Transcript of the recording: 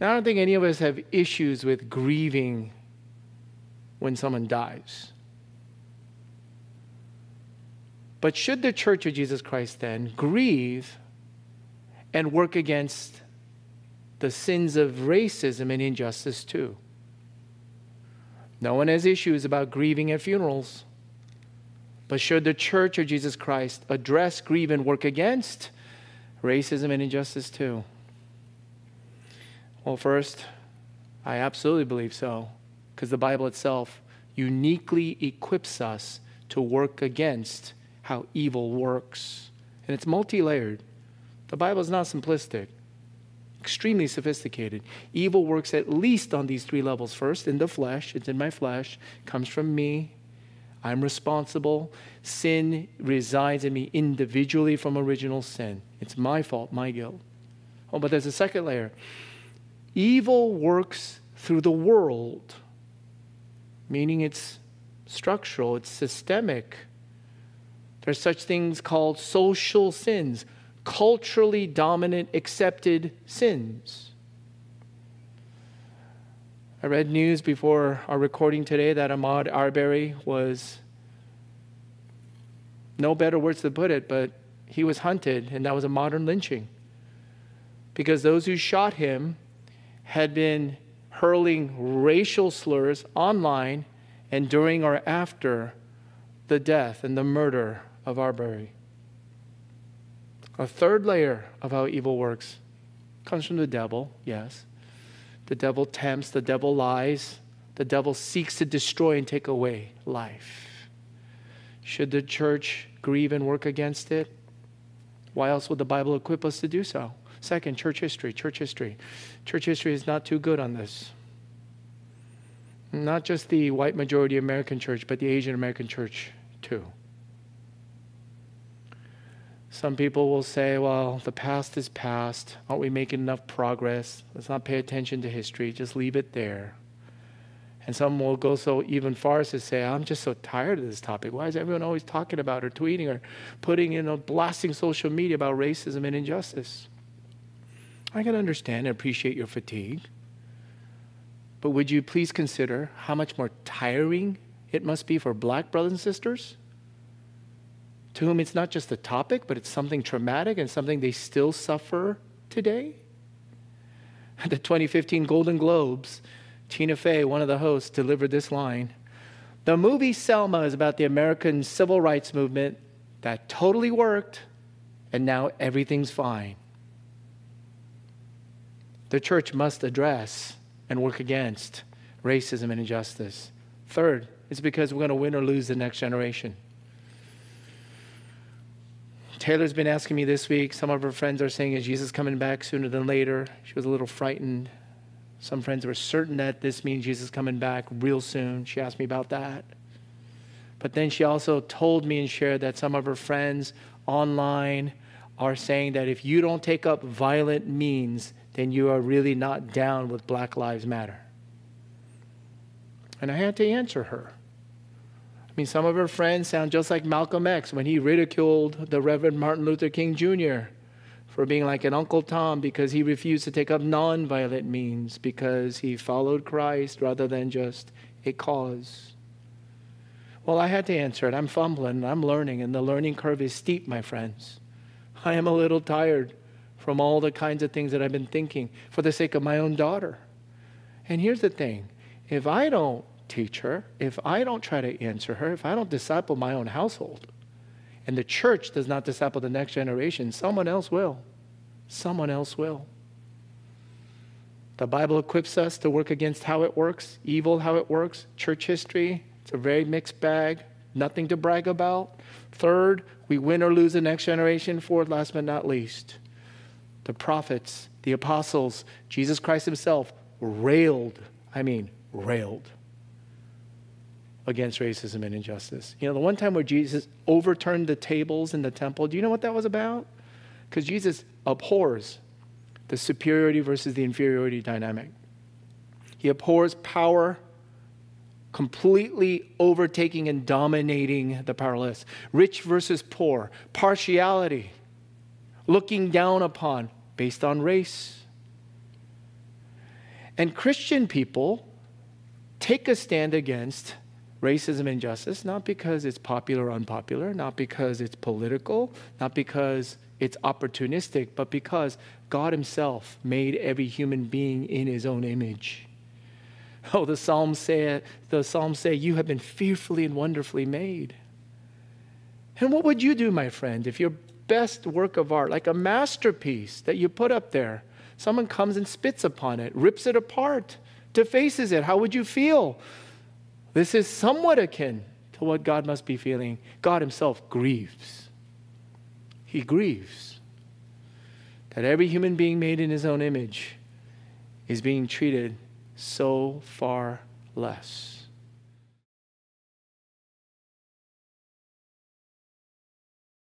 Now, I don't think any of us have issues with grieving when someone dies. But should the Church of Jesus Christ then grieve and work against the sins of racism and injustice too? No one has issues about grieving at funerals. But should the Church of Jesus Christ address, grieve, and work against racism and injustice too? Well, first, I absolutely believe so, because the Bible itself uniquely equips us to work against how evil works. And it's multi layered. The Bible is not simplistic, extremely sophisticated. Evil works at least on these three levels. First, in the flesh, it's in my flesh, comes from me. I'm responsible. Sin resides in me individually from original sin. It's my fault, my guilt. Oh, but there's a second layer. Evil works through the world, meaning it's structural, it's systemic. There's such things called social sins, culturally dominant, accepted sins. I read news before our recording today that Ahmaud Arbery was, no better words to put it, but he was hunted, and that was a modern lynching. Because those who shot him had been hurling racial slurs online and during or after the death and the murder of Arbery. A third layer of how evil works comes from the devil, yes. The devil tempts, the devil lies, the devil seeks to destroy and take away life. Should the church grieve and work against it? Why else would the Bible equip us to do so? Second, church history. Church history. Church history is not too good on this. Not just the white majority American church, but the Asian American church too. Some people will say, well, the past is past. Aren't we making enough progress? Let's not pay attention to history. Just leave it there. And some will go so even far as to say, I'm just so tired of this topic. Why is everyone always talking about or tweeting or putting in a blasting social media about racism and injustice? I can understand and appreciate your fatigue. But would you please consider how much more tiring it must be for black brothers and sisters to whom it's not just a topic, but it's something traumatic and something they still suffer today? At the 2015 Golden Globes, Tina Fey, one of the hosts, delivered this line The movie Selma is about the American civil rights movement that totally worked, and now everything's fine. The church must address and work against racism and injustice. Third, it's because we're going to win or lose the next generation. Taylor's been asking me this week. Some of her friends are saying, Is Jesus coming back sooner than later? She was a little frightened. Some friends were certain that this means Jesus coming back real soon. She asked me about that. But then she also told me and shared that some of her friends online are saying that if you don't take up violent means, then you are really not down with Black Lives Matter. And I had to answer her. I mean, some of her friends sound just like Malcolm X when he ridiculed the Reverend Martin Luther King Jr. for being like an Uncle Tom because he refused to take up nonviolent means because he followed Christ rather than just a cause. Well, I had to answer it. I'm fumbling, I'm learning, and the learning curve is steep, my friends. I am a little tired from all the kinds of things that I've been thinking for the sake of my own daughter. And here's the thing if I don't teach her, if I don't try to answer her, if I don't disciple my own household, and the church does not disciple the next generation, someone else will. Someone else will. The Bible equips us to work against how it works, evil, how it works, church history. It's a very mixed bag, nothing to brag about. Third, we win or lose the next generation. Fourth, last but not least, the prophets, the apostles, Jesus Christ himself railed, I mean, railed against racism and injustice. You know, the one time where Jesus overturned the tables in the temple, do you know what that was about? Because Jesus abhors the superiority versus the inferiority dynamic. He abhors power completely overtaking and dominating the powerless, rich versus poor, partiality, looking down upon based on race. And Christian people take a stand against racism and injustice, not because it's popular or unpopular, not because it's political, not because it's opportunistic, but because God Himself made every human being in His own image. Oh, the Psalms say, the Psalms say, You have been fearfully and wonderfully made. And what would you do, my friend, if your best work of art, like a masterpiece that you put up there, someone comes and spits upon it, rips it apart, defaces it? How would you feel? This is somewhat akin to what God must be feeling. God Himself grieves. He grieves that every human being made in His own image is being treated so far less.